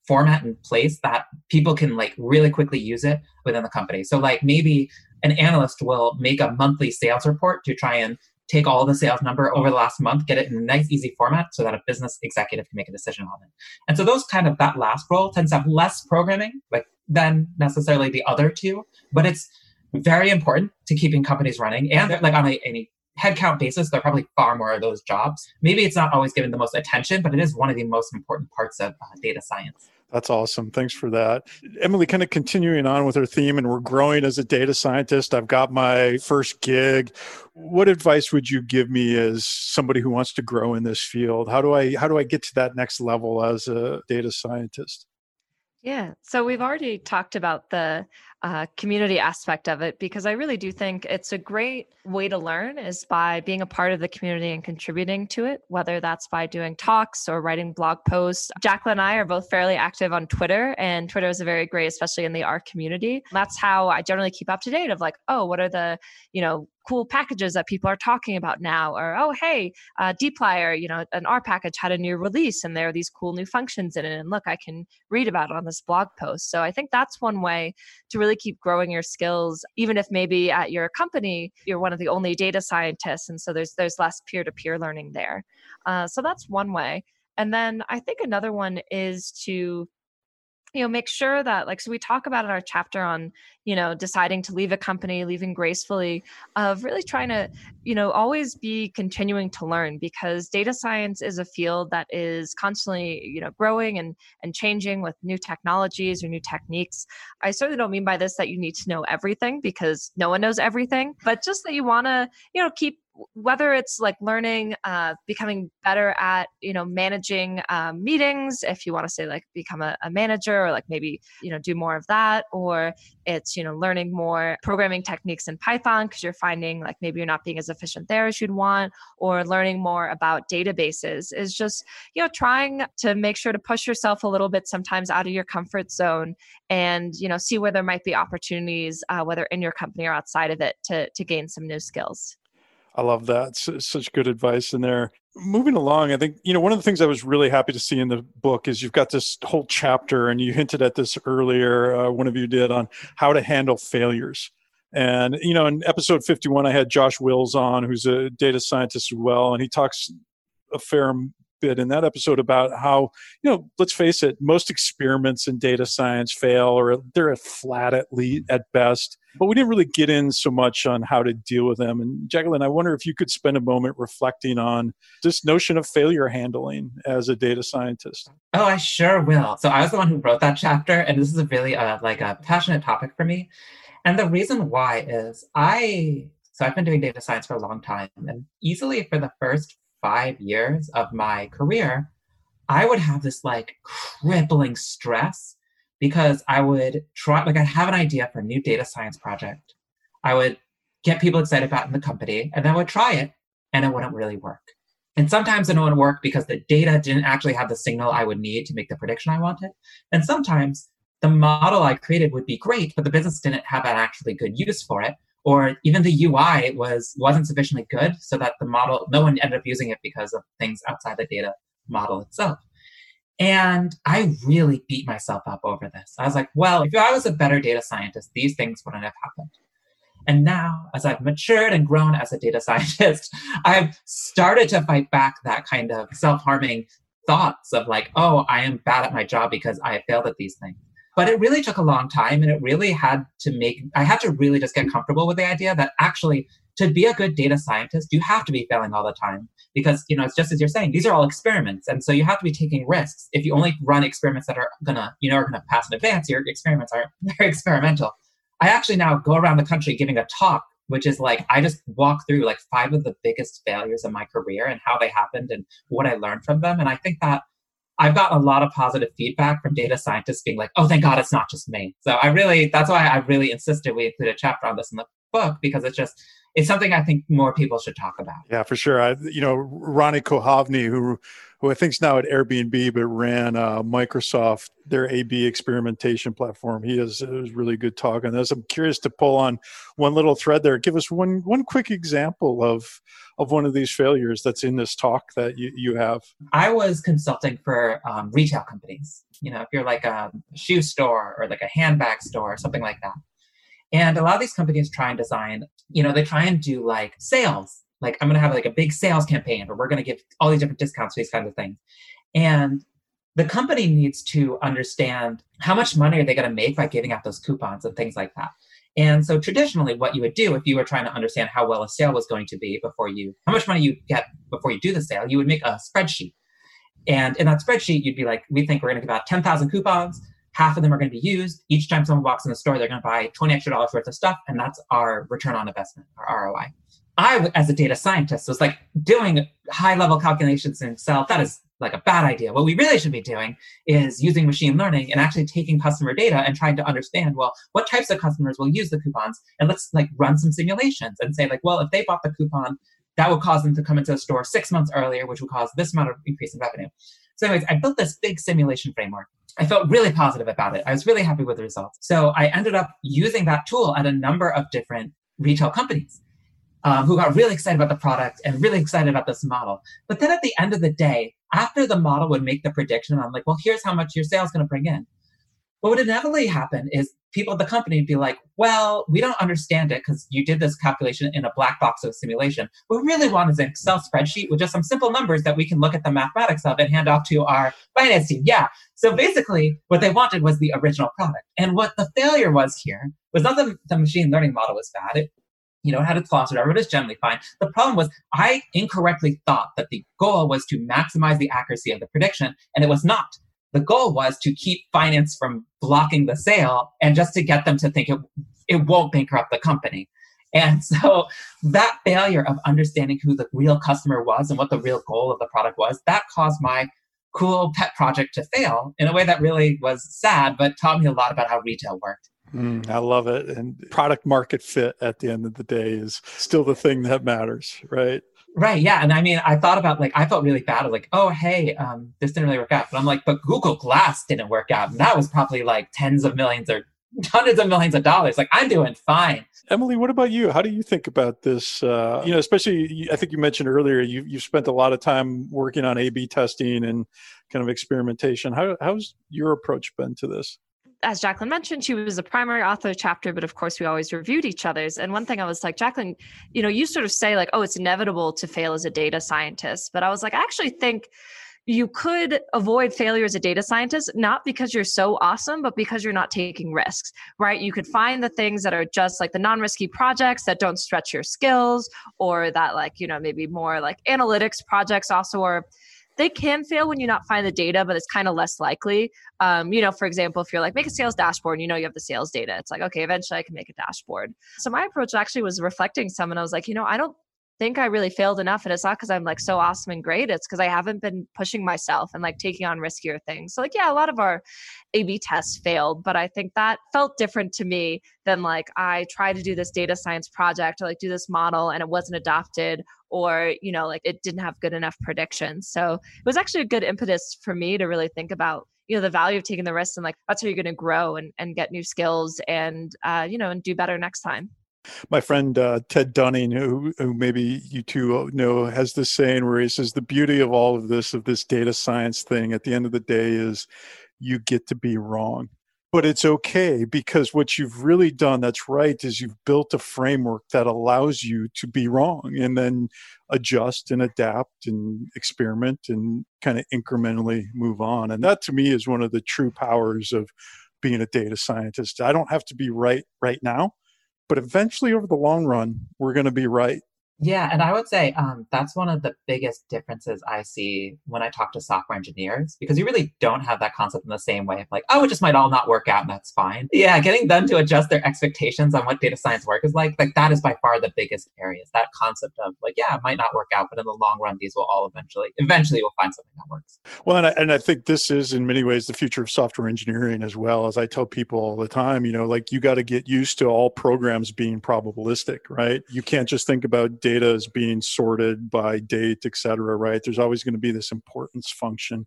format and place that people can like really quickly use it within the company. So like maybe an analyst will make a monthly sales report to try and take all the sales number over the last month, get it in a nice, easy format so that a business executive can make a decision on it. And so those kind of that last role tends to have less programming, like than necessarily the other two, but it's very important to keeping companies running. And like on a, any headcount basis, there are probably far more of those jobs. Maybe it's not always given the most attention, but it is one of the most important parts of uh, data science. That's awesome. Thanks for that. Emily, kind of continuing on with her theme, and we're growing as a data scientist. I've got my first gig. What advice would you give me as somebody who wants to grow in this field? How do I how do I get to that next level as a data scientist? Yeah. So we've already talked about the uh, community aspect of it because I really do think it's a great way to learn is by being a part of the community and contributing to it, whether that's by doing talks or writing blog posts. Jacqueline and I are both fairly active on Twitter, and Twitter is a very great, especially in the R community. That's how I generally keep up to date of like, oh, what are the, you know, cool packages that people are talking about now or oh hey uh, dplyr you know an r package had a new release and there are these cool new functions in it and look i can read about it on this blog post. So i think that's one way to really keep growing your skills even if maybe at your company you're one of the only data scientists and so there's there's less peer-to-peer learning there. Uh, so that's one way. And then i think another one is to you know make sure that like so we talk about in our chapter on you know deciding to leave a company leaving gracefully of really trying to you know always be continuing to learn because data science is a field that is constantly you know growing and and changing with new technologies or new techniques. I certainly don't mean by this that you need to know everything because no one knows everything but just that you want to you know keep whether it's like learning uh, becoming better at you know managing um, meetings if you want to say like become a, a, manager or like maybe you know do more of that or it's you know learning more programming techniques in python because you're finding like maybe you're not being as efficient there as you'd want or learning more about databases is just you know trying to make sure to push yourself a little bit sometimes out of your comfort zone and you know see where there might be opportunities uh, whether in your company or outside of it to to gain some new skills I love that. such good advice in there. Moving along, I think, you know, one of the things I was really happy to see in the book is you've got this whole chapter, and you hinted at this earlier, uh, one of you did, on how to handle failures. And, you know, in episode 51, I had Josh Wills on, who's a data scientist as well, and he talks a fair bit in that episode about how, you know, let's face it, most experiments in data science fail or they're flat at least at best. But we didn't really get in so much on how to deal with them. And Jacqueline, I wonder if you could spend a moment reflecting on this notion of failure handling as a data scientist. Oh, I sure will. So I was the one who wrote that chapter, and this is a really uh, like a passionate topic for me. And the reason why is I so I've been doing data science for a long time, and easily for the first five years of my career, I would have this like crippling stress because I would try, like, I'd have an idea for a new data science project. I would get people excited about in the company, and then would try it, and it wouldn't really work. And sometimes it wouldn't work because the data didn't actually have the signal I would need to make the prediction I wanted. And sometimes the model I created would be great, but the business didn't have an actually good use for it or even the UI was wasn't sufficiently good so that the model no one ended up using it because of things outside the data model itself. And I really beat myself up over this. I was like, well, if I was a better data scientist, these things wouldn't have happened. And now, as I've matured and grown as a data scientist, I've started to fight back that kind of self harming thoughts of like, oh, I am bad at my job because I failed at these things. But it really took a long time and it really had to make, I had to really just get comfortable with the idea that actually to be a good data scientist, you have to be failing all the time because, you know, it's just as you're saying, these are all experiments. And so you have to be taking risks. If you only run experiments that are gonna, you know, are gonna pass in advance, your experiments are very experimental. I actually now go around the country giving a talk, which is like, I just walk through like five of the biggest failures of my career and how they happened and what I learned from them. And I think that I've gotten a lot of positive feedback from data scientists being like, oh, thank God it's not just me. So I really, that's why I really insisted we include a chapter on this in the book because it's just, it's something I think more people should talk about. Yeah, for sure. I, you know, Ronny Kohavi, who who I think's now at Airbnb, but ran uh, Microsoft their A/B experimentation platform. He has a really good talk on this. I'm curious to pull on one little thread there. Give us one one quick example of of one of these failures that's in this talk that you, you have. I was consulting for um, retail companies. You know, if you're like a shoe store or like a handbag store or something like that. And a lot of these companies try and design, you know, they try and do like sales. Like i'm going to have like a big sales campaign or we're going to give all these different discounts these kinds of things. And the company needs to understand how much money are they going to make by giving out those coupons and things like that. And so traditionally what you would do if you were trying to understand how well a sale was going to be before you how much money you get before you do the sale you would make a spreadsheet. And in that spreadsheet you'd be like we think we're going to give out 10,000 coupons half of them are going to be used each time someone walks in the store they're going to buy 20 extra dollars worth of stuff and that's our return on investment our roi I, as a data scientist, was like doing high level calculations in Excel. That is like a bad idea. What we really should be doing is using machine learning and actually taking customer data and trying to understand, well, what types of customers will use the coupons? And let's like run some simulations and say, like, well, if they bought the coupon, that would cause them to come into the store six months earlier, which would cause this amount of increase in revenue. So, anyways, I built this big simulation framework. I felt really positive about it. I was really happy with the results. So I ended up using that tool at a number of different retail companies um, who got really excited about the product and really excited about this model. But then at the end of the day, after the model would make the prediction, I'm like, well, here's how much your sales going to bring in. What would inevitably happen is people at the company would be like, well, we don't understand it because you did this calculation in a black box of simulation. What we really want is an Excel spreadsheet with just some simple numbers that we can look at the mathematics of and hand off to our finance team. Yeah. So basically, what they wanted was the original product. And what the failure was here was not that the machine learning model was bad. It you know, it had its flaws, whatever, but it's generally fine. The problem was I incorrectly thought that the goal was to maximize the accuracy of the prediction, and it was not. The goal was to keep finance from blocking the sale and just to get them to think it, it won't bankrupt the company. And so that failure of understanding who the real customer was and what the real goal of the product was, that caused my cool pet project to fail in a way that really was sad, but taught me a lot about how retail worked. Mm, I love it. And product market fit at the end of the day is still the thing that matters, right? Right. Yeah. And I mean, I thought about like, I felt really bad. Like, oh, hey, um, this didn't really work out. But I'm like, but Google Glass didn't work out. And that was probably like tens of millions or hundreds of millions of dollars. Like, I'm doing fine. Emily, what about you? How do you think about this? Uh, you know, especially, I think you mentioned earlier, you, you've spent a lot of time working on A B testing and kind of experimentation. How, how's your approach been to this? As Jacqueline mentioned, she was a primary author of the chapter, but of course we always reviewed each other's. And one thing I was like, Jacqueline, you know, you sort of say like, oh, it's inevitable to fail as a data scientist. But I was like, I actually think you could avoid failure as a data scientist, not because you're so awesome, but because you're not taking risks, right? You could find the things that are just like the non risky projects that don't stretch your skills, or that, like, you know, maybe more like analytics projects also are they can fail when you not find the data, but it's kind of less likely. Um, you know, for example, if you're like make a sales dashboard, and you know you have the sales data. It's like okay, eventually I can make a dashboard. So my approach actually was reflecting some, and I was like, you know, I don't think I really failed enough. And it's not because I'm like so awesome and great. It's because I haven't been pushing myself and like taking on riskier things. So, like, yeah, a lot of our A B tests failed, but I think that felt different to me than like I tried to do this data science project or like do this model and it wasn't adopted or, you know, like it didn't have good enough predictions. So, it was actually a good impetus for me to really think about you know the value of taking the risks and like that's how you're going to grow and, and get new skills and uh, you know and do better next time my friend uh, Ted Dunning, who, who maybe you two know, has this saying where he says the beauty of all of this, of this data science thing, at the end of the day, is you get to be wrong. But it's okay because what you've really done that's right is you've built a framework that allows you to be wrong and then adjust and adapt and experiment and kind of incrementally move on. And that to me is one of the true powers of being a data scientist. I don't have to be right right now but eventually over the long run we're going to be right yeah, and I would say um, that's one of the biggest differences I see when I talk to software engineers because you really don't have that concept in the same way of like, oh, it just might all not work out and that's fine. Yeah, getting them to adjust their expectations on what data science work is like, like that is by far the biggest areas. That concept of like, yeah, it might not work out, but in the long run, these will all eventually, eventually, we'll find something that works. Well, and I, and I think this is in many ways the future of software engineering as well. As I tell people all the time, you know, like you got to get used to all programs being probabilistic, right? You can't just think about data is being sorted by date, et cetera, right? There's always going to be this importance function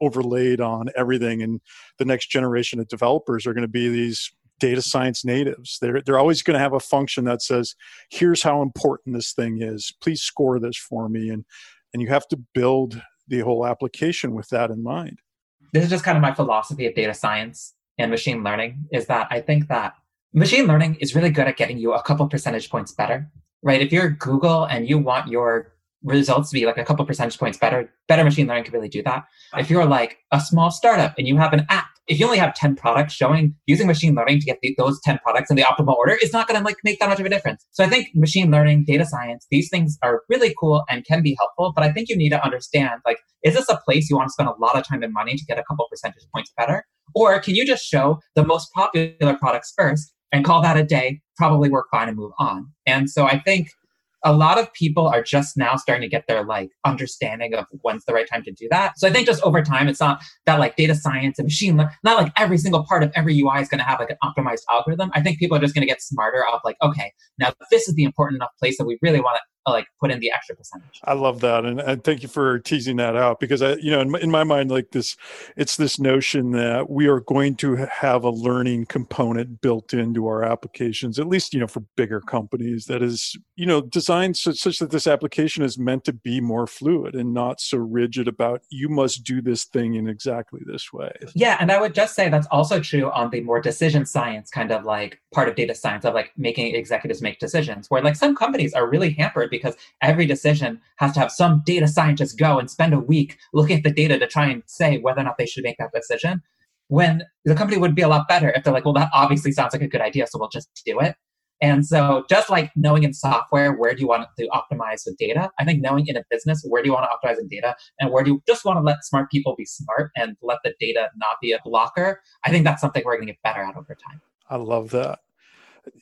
overlaid on everything. And the next generation of developers are going to be these data science natives. They're, they're always going to have a function that says, here's how important this thing is. Please score this for me. And, and you have to build the whole application with that in mind. This is just kind of my philosophy of data science and machine learning is that I think that machine learning is really good at getting you a couple percentage points better right? If you're Google and you want your results to be like a couple percentage points better, better machine learning can really do that. If you're like a small startup and you have an app, if you only have 10 products showing using machine learning to get the, those 10 products in the optimal order is not going to like make that much of a difference. So I think machine learning, data science, these things are really cool and can be helpful, but I think you need to understand like, is this a place you want to spend a lot of time and money to get a couple percentage points better? Or can you just show the most popular products first and call that a day, probably work fine and move on. And so I think a lot of people are just now starting to get their like understanding of when's the right time to do that. So I think just over time, it's not that like data science and machine learning, not like every single part of every UI is going to have like an optimized algorithm. I think people are just going to get smarter of like, okay, now this is the important enough place that we really want to like put in the extra percentage. I love that, and, and thank you for teasing that out because I, you know, in my, in my mind, like this, it's this notion that we are going to have a learning component built into our applications, at least you know for bigger companies. That is, you know, designed such, such that this application is meant to be more fluid and not so rigid about you must do this thing in exactly this way. Yeah, and I would just say that's also true on the more decision science kind of like part of data science of like making executives make decisions, where like some companies are really hampered because every decision has to have some data scientist go and spend a week looking at the data to try and say whether or not they should make that decision. When the company would be a lot better if they're like, well, that obviously sounds like a good idea, so we'll just do it. And so, just like knowing in software where do you want to optimize with data, I think knowing in a business where do you want to optimize with data and where do you just want to let smart people be smart and let the data not be a blocker, I think that's something we're going to get better at over time. I love that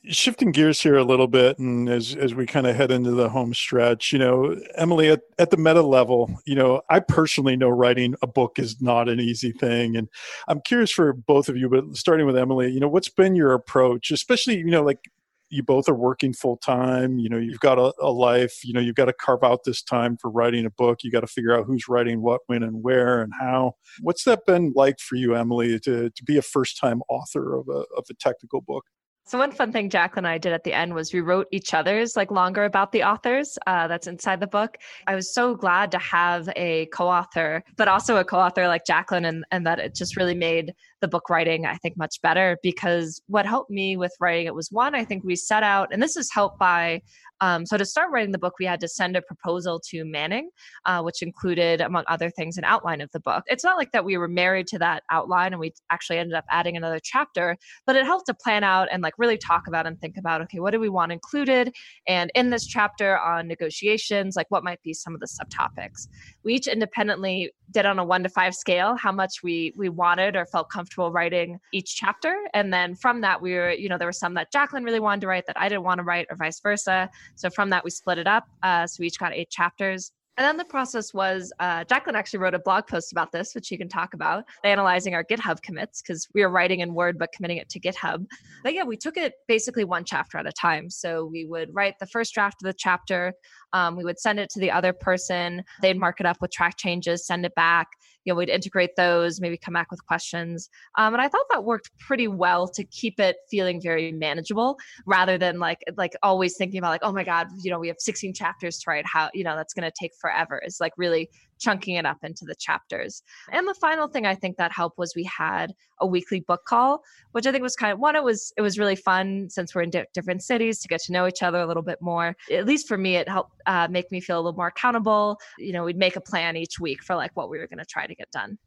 shifting gears here a little bit and as, as we kind of head into the home stretch you know emily at, at the meta level you know i personally know writing a book is not an easy thing. And i'm curious for both of you but starting with emily you know what's been your approach especially you know like you both are working full time you know you've got a, a, life you know you've got to carve out this time for writing a book. You got to figure out who's writing what when and where and how. What's that been like for you emily to, to be a first time author of a, of a technical book so one fun thing Jacqueline and I did at the end was we wrote each other's like longer about the authors uh, that's inside the book. I was so glad to have a co-author, but also a co-author like Jacqueline, and, and that it just really made the book writing I think much better because what helped me with writing it was one I think we set out, and this is helped by um, so to start writing the book, we had to send a proposal to Manning, uh, which included, among other things, an outline of the book. It's not like that we were married to that outline and we actually ended up adding another chapter, but it helped to plan out and like really talk about and think about, okay, what do we want included? And in this chapter on negotiations, like what might be some of the subtopics. We each independently did on a one to five scale how much we we wanted or felt comfortable writing each chapter and then from that we were you know there were some that jacqueline really wanted to write that i didn't want to write or vice versa so from that we split it up uh, so we each got eight chapters and then the process was uh, Jacqueline actually wrote a blog post about this, which you can talk about, analyzing our GitHub commits because we were writing in Word but committing it to GitHub. But yeah, we took it basically one chapter at a time. So we would write the first draft of the chapter, um, we would send it to the other person. They'd mark it up with track changes, send it back. You know, we'd integrate those, maybe come back with questions. Um, and I thought that worked pretty well to keep it feeling very manageable, rather than like like always thinking about like, oh my god, you know, we have 16 chapters to write. How you know that's going to take forever. It's like really chunking it up into the chapters. And the final thing I think that helped was we had a weekly book call, which I think was kind of one. It was it was really fun since we're in di- different cities to get to know each other a little bit more. At least for me, it helped uh, make me feel a little more accountable. You know, we'd make a plan each week for like what we were going to try to get done.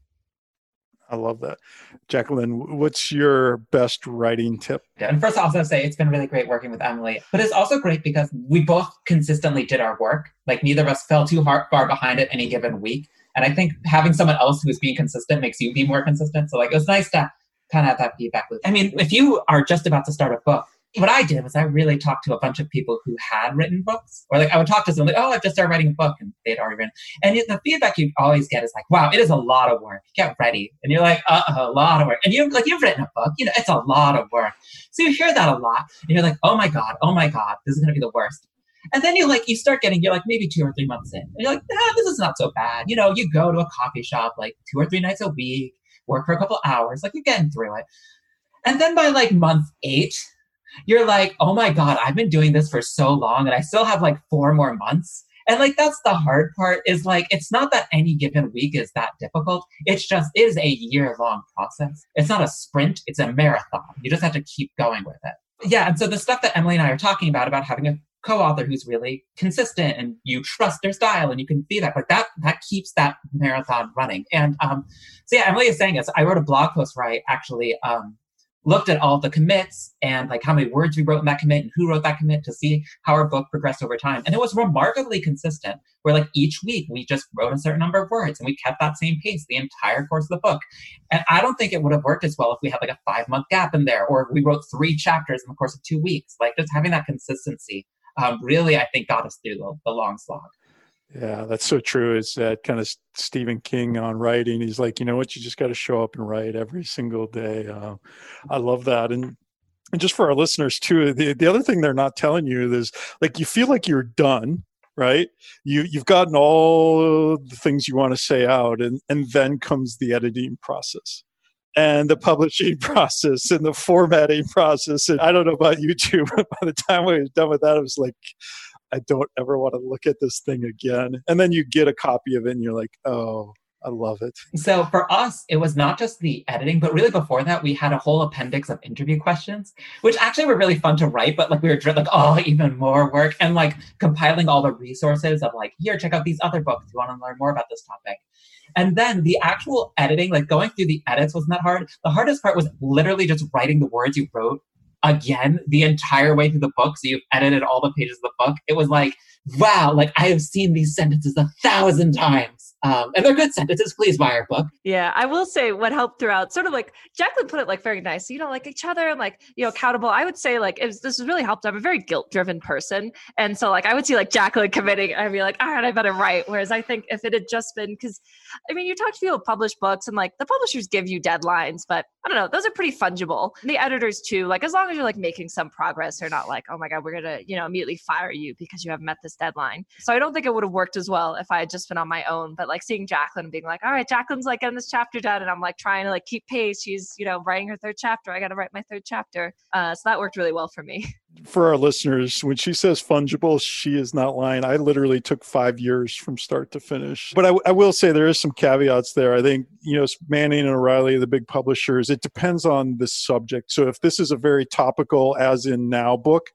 I love that. Jacqueline, what's your best writing tip? Yeah, And first, I'll say it's been really great working with Emily, but it's also great because we both consistently did our work. Like neither of us fell too hard, far behind at any given week. And I think having someone else who's being consistent makes you be more consistent. So like it was nice to kind of have that feedback loop. I mean, if you are just about to start a book, what I did was I really talked to a bunch of people who had written books, or like I would talk to someone like, "Oh, I've just started writing a book," and they'd already written. And the feedback you always get is like, "Wow, it is a lot of work. Get ready." And you're like, "Uh, a lot of work." And you like you've written a book, you know, it's a lot of work. So you hear that a lot, and you're like, "Oh my god, oh my god, this is gonna be the worst." And then you like you start getting you're like maybe two or three months in, and you're like, "Ah, this is not so bad." You know, you go to a coffee shop like two or three nights a week, work for a couple hours, like you're getting through it. And then by like month eight, you're like, oh my God, I've been doing this for so long and I still have like four more months. And like that's the hard part is like it's not that any given week is that difficult. It's just it is a year long process. It's not a sprint, it's a marathon. You just have to keep going with it. Yeah, and so the stuff that Emily and I are talking about about having a co-author who's really consistent and you trust their style and you can see that but that that keeps that marathon running and um so yeah emily is saying this i wrote a blog post right actually um looked at all the commits and like how many words we wrote in that commit and who wrote that commit to see how our book progressed over time. And it was remarkably consistent where like each week we just wrote a certain number of words and we kept that same pace the entire course of the book. And I don't think it would have worked as well if we had like a five month gap in there or we wrote three chapters in the course of two weeks. Like just having that consistency um, really, I think, got us through the, the long slog. Yeah, that's so true. It's that kind of Stephen King on writing. He's like, you know what, you just got to show up and write every single day. Uh, I love that. And and just for our listeners too, the, the other thing they're not telling you is like you feel like you're done, right? You you've gotten all the things you want to say out, and and then comes the editing process and the publishing process and the formatting process. And I don't know about you two, but by the time I was done with that, I was like, I don't ever want to look at this thing again. And then you get a copy of it and you're like, oh, I love it. So for us, it was not just the editing, but really before that, we had a whole appendix of interview questions, which actually were really fun to write. But like we were like, oh, even more work, and like compiling all the resources of like, here, check out these other books. You want to learn more about this topic. And then the actual editing, like going through the edits, wasn't that hard. The hardest part was literally just writing the words you wrote again the entire way through the book. So you've edited all the pages of the book. It was like, wow, like I have seen these sentences a thousand times. Um, and they're good sentences. Please buy our book. Yeah, I will say what helped throughout, sort of like Jacqueline put it like very nice. You know, like each other and like you know accountable. I would say like was, this has really helped. I'm a very guilt driven person, and so like I would see like Jacqueline committing, I'd be like, all right, I better write. Whereas I think if it had just been because, I mean, you talk to people who publish books and like the publishers give you deadlines, but I don't know, those are pretty fungible. The editors too, like as long as you're like making some progress, they're not like, oh my god, we're gonna you know immediately fire you because you haven't met this deadline. So I don't think it would have worked as well if I had just been on my own. But like seeing Jacqueline and being like, all right, Jacqueline's like getting this chapter done. And I'm like trying to like keep pace. She's, you know, writing her third chapter. I got to write my third chapter. Uh, so that worked really well for me. For our listeners, when she says fungible, she is not lying. I literally took five years from start to finish. But I, I will say there is some caveats there. I think, you know, Manning and O'Reilly, the big publishers, it depends on the subject. So if this is a very topical, as in now book,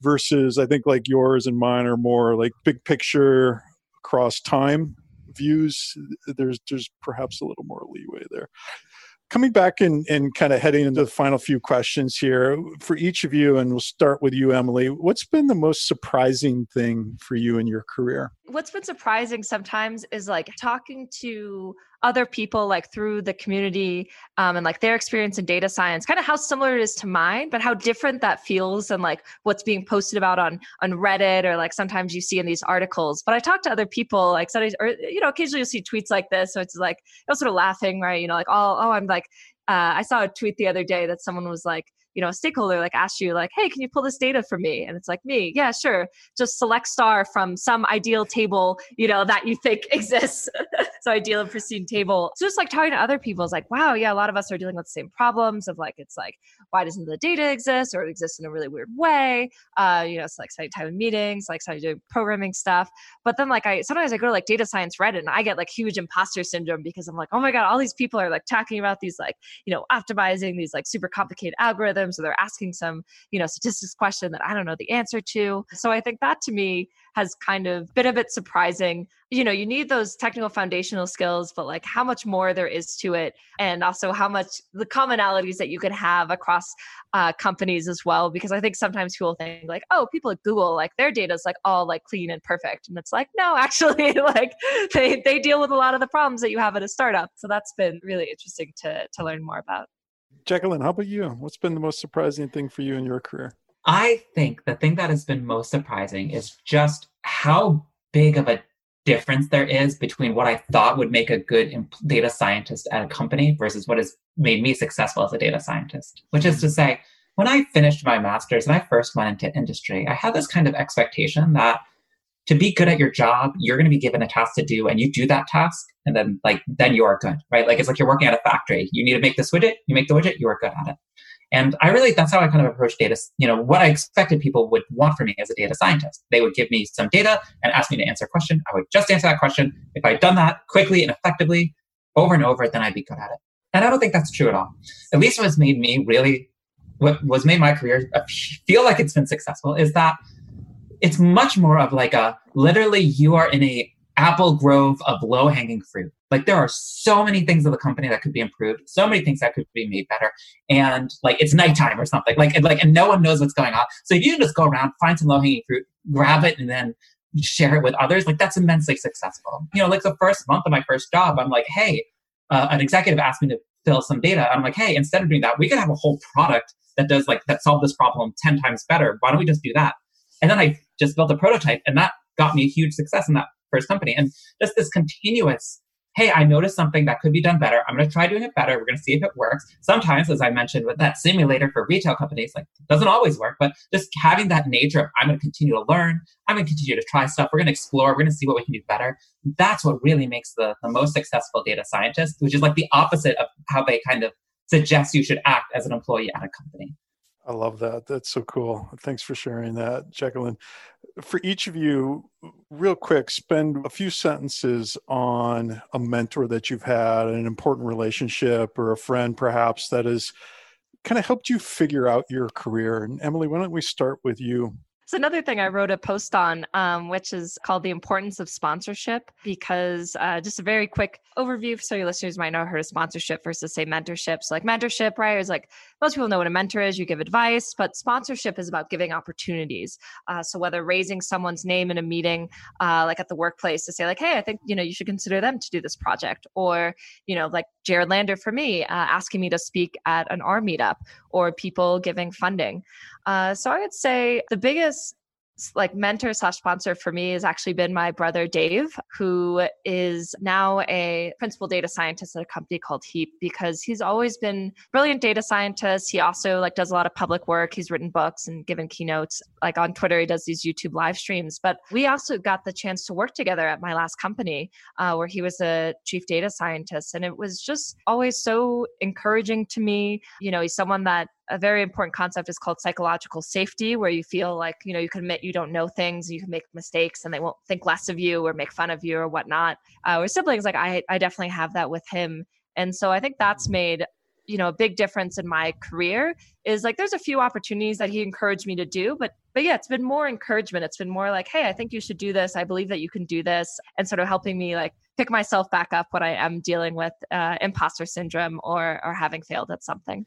versus I think like yours and mine are more like big picture across time views, there's there's perhaps a little more leeway there. Coming back and, and kind of heading into the final few questions here for each of you, and we'll start with you, Emily. What's been the most surprising thing for you in your career? What's been surprising sometimes is like talking to other people like through the community um, and like their experience in data science kind of how similar it is to mine but how different that feels and like what's being posted about on on reddit or like sometimes you see in these articles. But i talk to other people like sometimes or you know occasionally you'll see tweets like this so it's like you're sort of laughing right? You know like oh oh i'm like uh, i saw a tweet the other day that someone was like you know a stakeholder like asks you like hey can you pull this data for me? And it's like me? Yeah sure. Just select star from some ideal table you know that you think exists. So ideal and pristine table. So just like talking to other people is like wow yeah a lot of us are dealing with the same problems of like it's like why doesn't the data exist or it exists in a really weird way? Uh you know it's like spending time in meetings like starting doing programming stuff. But then like i sometimes i go to like data science reddit and i get like huge imposter syndrome because i'm like oh my god all these people are like talking about these like you know optimizing these like super complicated algorithms so they're asking some you know statistics question that i don't know the answer to. So i think that to me has kind of been a bit surprising. You know you need those technical foundational skills but like how much more there is to it and also how much the commonalities that you can have across uh, companies as well because i think sometimes people think like oh people at google like their data is like all like clean and perfect and it's like no actually like they, they deal with a lot of the problems that you have at a startup. So that's been really interesting to to learn more about Jacqueline, how about you? What's been the most surprising thing for you in your career? I think the thing that has been most surprising is just how big of a difference there is between what I thought would make a good data scientist at a company versus what has made me successful as a data scientist. Which is to mm-hmm. say, when I finished my master's and I first went into industry, I had this kind of expectation that to be good at your job, you're going to be given a task to do and you do that task and then like then you are good, right? Like it's like you're working at a factory. You need to make this widget, you make the widget, you are good at it. And I really that's how I kind of approach data, you know, what I expected people would want from me as a data scientist. They would give me some data and ask me to answer a question. I would just answer that question. If I'd done that quickly and effectively over and over, then I'd be good at it. And I don't think that's true at all. At least what's made me really what was made my career feel like it's been successful is that it's much more of like a literally you are in a apple grove of low hanging fruit. Like there are so many things of the company that could be improved, so many things that could be made better. And like it's nighttime or something. Like and like and no one knows what's going on. So if you can just go around, find some low hanging fruit, grab it, and then share it with others, like that's immensely successful. You know, like the first month of my first job, I'm like, hey, uh, an executive asked me to fill some data. I'm like, hey, instead of doing that, we could have a whole product that does like that solve this problem 10 times better. Why don't we just do that? And then I just built a prototype. And that got me a huge success in that first company. And just this continuous hey, I noticed something that could be done better. I'm going to try doing it better. We're going to see if it works. Sometimes, as I mentioned with that simulator for retail companies, like doesn't always work, but just having that nature of I'm going to continue to learn. I'm going to continue to try stuff. We're going to explore. We're going to see what we can do better. That's what really makes the, the most successful data scientist, which is like the opposite of how they kind of suggest you should act as an employee at a company. I love that. That's so cool. Thanks for sharing that, Jacqueline. For each of you, real quick, spend a few sentences on a mentor that you've had, an important relationship, or a friend perhaps that has kind of helped you figure out your career. And Emily, why don't we start with you? It's another thing I wrote a post on, um, which is called The Importance of Sponsorship, because uh, just a very quick overview so your listeners might know heard of sponsorship versus, say, mentorship. So, like mentorship, right, is like most people know what a mentor is, you give advice, but sponsorship is about giving opportunities. Uh, so, whether raising someone's name in a meeting, uh, like at the workplace, to say, like, hey, I think, you know, you should consider them to do this project, or, you know, like Jared Lander for me, uh, asking me to speak at an R meetup, or people giving funding. Uh, so I would say the biggest like mentor slash sponsor for me has actually been my brother Dave, who is now a principal data scientist at a company called Heap because he's always been brilliant data scientist. He also like does a lot of public work. He's written books and given keynotes. Like on Twitter, he does these YouTube live streams. But we also got the chance to work together at my last company uh, where he was a chief data scientist. And it was just always so encouraging to me. You know, he's someone that a very important concept is called psychological safety, where you feel like, you know, you can admit you don't know things, you can make mistakes and they won't think less of you or make fun of you or whatnot. Uh, with siblings, like I, I definitely have that with him. And so I think that's made, you know, a big difference in my career is like there's a few opportunities that he encouraged me to do, but but yeah, it's been more encouragement. It's been more like, hey, I think you should do this. I believe that you can do this, and sort of helping me like pick myself back up when I am dealing with uh, imposter syndrome or or having failed at something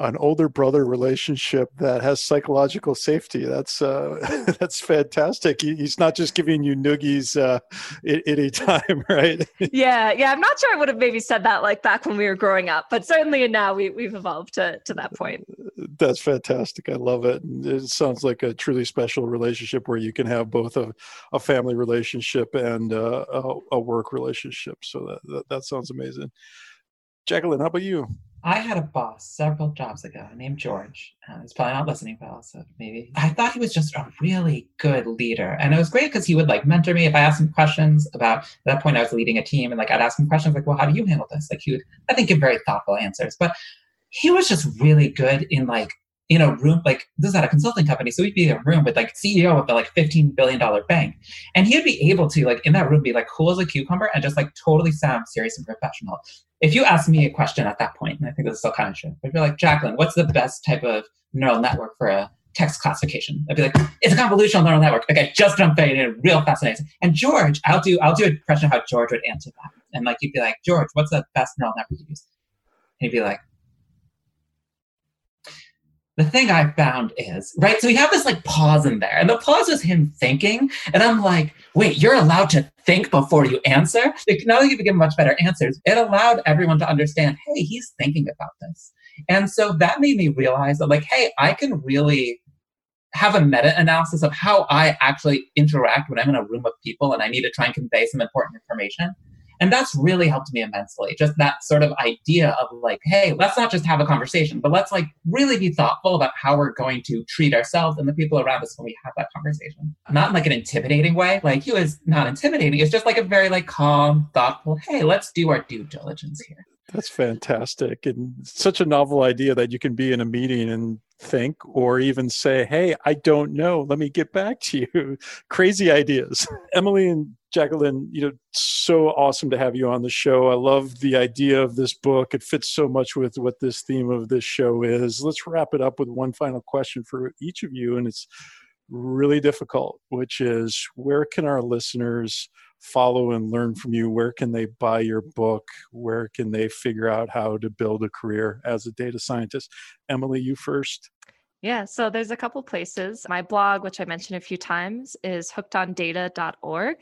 an older brother relationship that has psychological safety. That's uh, that's fantastic. he's not just giving you noogies uh, at any time, right? yeah, yeah. I'm not sure I would have maybe said that like back when we were growing up, but certainly now we we've evolved to to that point. That's fantastic. I love it. It sounds like a truly special relationship where you can have both a, a family relationship and uh, a, a, work relationship. So that, that that sounds amazing. Jacqueline, how about you? I had a boss several jobs ago named George. Uh, he's probably not listening, but also maybe. I thought he was just a really good leader. And it was great because he would like mentor me if I asked him questions about, at that point I was leading a team and like I'd ask him questions like, well, how do you handle this? Like he would, I think, give very thoughtful answers. But he was just really good in like in a room like this is at a consulting company so we'd be in a room with like ceo of the like 15 billion dollar bank. And he'd be able to like in that room be like cool as a cucumber and just like totally sound serious and professional. If you ask me a question at that point and i think this is still kind of true if you're like jacqueline what's the best type of neural network for a text classification? I'd be like it's a convolutional neural network. Like i just jump in real fascinating. And george i'll do i'll do a question of how george would answer that. And like you'd be like george what's the best neural network you use? And he'd be like the thing I found is, right? So we have this like pause in there, and the pause was him thinking. And I'm like, wait, you're allowed to think before you answer? Not only you give much better answers, it allowed everyone to understand, hey, he's thinking about this. And so that made me realize that, like, hey, I can really have a meta analysis of how I actually interact when I'm in a room of people and I need to try and convey some important information. And that's really helped me immensely. Just that sort of idea of like, hey, let's not just have a conversation, but let's like really be thoughtful about how we're going to treat ourselves and the people around us when we have that conversation. Not in like an intimidating way. Like he was not intimidating. It's just like a very like calm, thoughtful, hey, let's do our due diligence here. That's fantastic. And such a novel idea that you can be in a meeting and think or even say, Hey, I don't know. Let me get back to you. Crazy ideas. Emily and Jacqueline, you know, so awesome to have you on the show. I love the idea of this book. It fits so much with what this theme of this show is. Let's wrap it up with one final question for each of you. And it's really difficult, which is where can our listeners follow and learn from you? Where can they buy your book? Where can they figure out how to build a career as a data scientist? Emily, you first. Yeah, so there's a couple places. My blog, which I mentioned a few times, is hookedondata.org.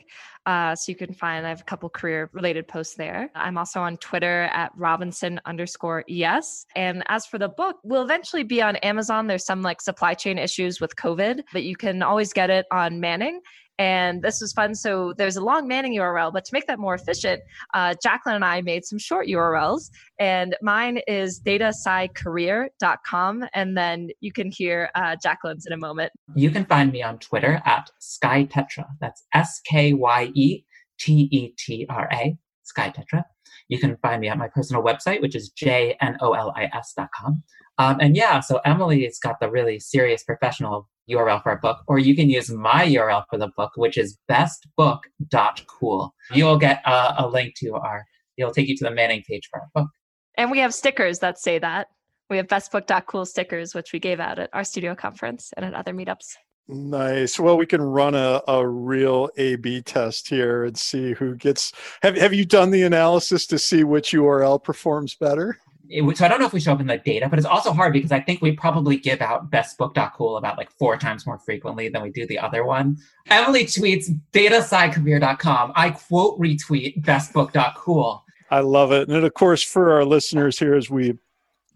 Uh, so you can find I have a couple career related posts there. I'm also on Twitter at Robinson underscore yes. And as for the book, we'll eventually be on Amazon. There's some like supply chain issues with COVID, but you can always get it on Manning. And this was fun. So there's a long Manning URL, but to make that more efficient, uh, Jacqueline and I made some short URLs. And mine is datascicareer.com. And then you can hear uh, Jacqueline's in a moment. You can find me on Twitter at SkyeTetra. That's S K Y E T E T R A, SkyeTetra. You can find me at my personal website, which is jnolis.com. Um, and yeah, so Emily's got the really serious professional URL for a book, or you can use my URL for the book, which is bestbook.cool. You will get a, a link to our, it'll take you to the Manning page for our book. And we have stickers that say that. We have bestbook.cool stickers, which we gave out at RStudio conference and at other meetups. Nice. Well, we can run a, a real A B test here and see who gets. Have, have you done the analysis to see which URL performs better? It, so I don't know if we show up in the data, but it's also hard because I think we probably give out bestbook.cool about like four times more frequently than we do the other one. Emily tweets datascicareer.com. I quote retweet bestbook.cool. I love it. And of course, for our listeners here, as we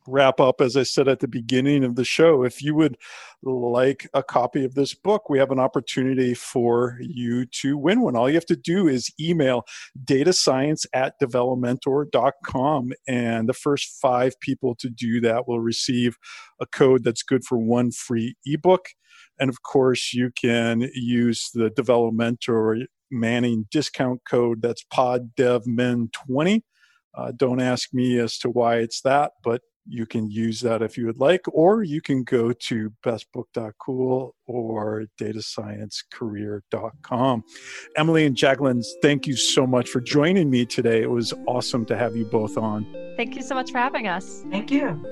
wrap up, as I said at the beginning of the show, if you would like a copy of this book, we have an opportunity for you to win one. All you have to do is email data science at develomentor.com, and the first five people to do that will receive a code that's good for one free ebook. And of course, you can use the Develomentor Manning discount code that's PodDevMen20. Uh, don't ask me as to why it's that, but you can use that if you would like, or you can go to bestbook.cool or datasciencecareer.com. Emily and Jacqueline, thank you so much for joining me today. It was awesome to have you both on. Thank you so much for having us. Thank you.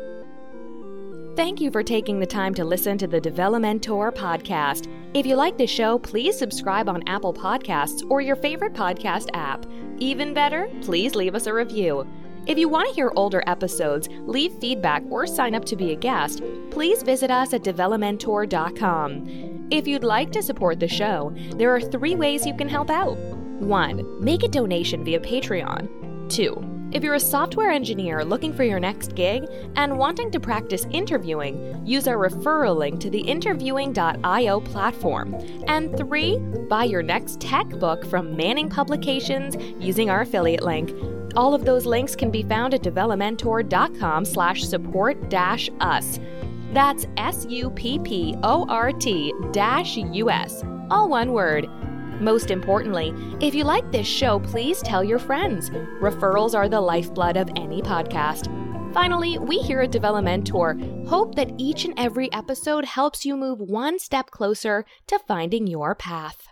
Thank you for taking the time to listen to the Develomentor podcast. If you like the show, please subscribe on Apple Podcasts or your favorite podcast app. Even better, please leave us a review. If you want to hear older episodes, leave feedback, or sign up to be a guest, please visit us at develomentor.com. If you'd like to support the show, there are three ways you can help out. 1. Make a donation via Patreon. 2. If you're a software engineer looking for your next gig and wanting to practice interviewing, use our referral link to the interviewing.io platform. And three, buy your next tech book from Manning Publications using our affiliate link. All of those links can be found at develomentor.com slash support dash us. That's S-U-P-P-O-R-T dash U-S. All one word. Most importantly, if you like this show, please tell your friends. Referrals are the lifeblood of any podcast. Finally, we here at Develomentor hope that each and every episode helps you move one step closer to finding your path.